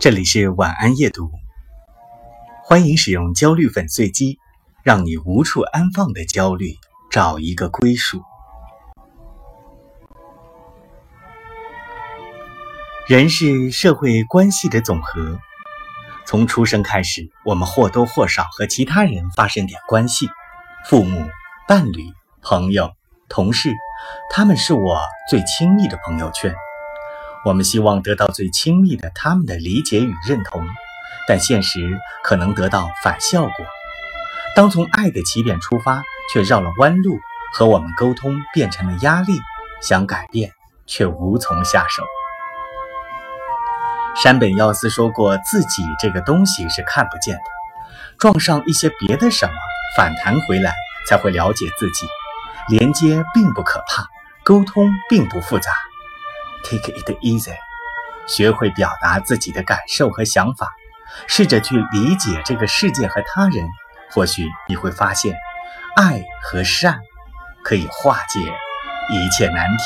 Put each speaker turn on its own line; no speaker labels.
这里是晚安夜读，欢迎使用焦虑粉碎机，让你无处安放的焦虑找一个归属。人是社会关系的总和，从出生开始，我们或多或少和其他人发生点关系，父母、伴侣、朋友、同事，他们是我最亲密的朋友圈。我们希望得到最亲密的他们的理解与认同，但现实可能得到反效果。当从爱的起点出发，却绕了弯路，和我们沟通变成了压力，想改变却无从下手。山本耀司说过，自己这个东西是看不见的，撞上一些别的什么，反弹回来才会了解自己。连接并不可怕，沟通并不复杂。Take it easy，学会表达自己的感受和想法，试着去理解这个世界和他人，或许你会发现，爱和善可以化解一切难题。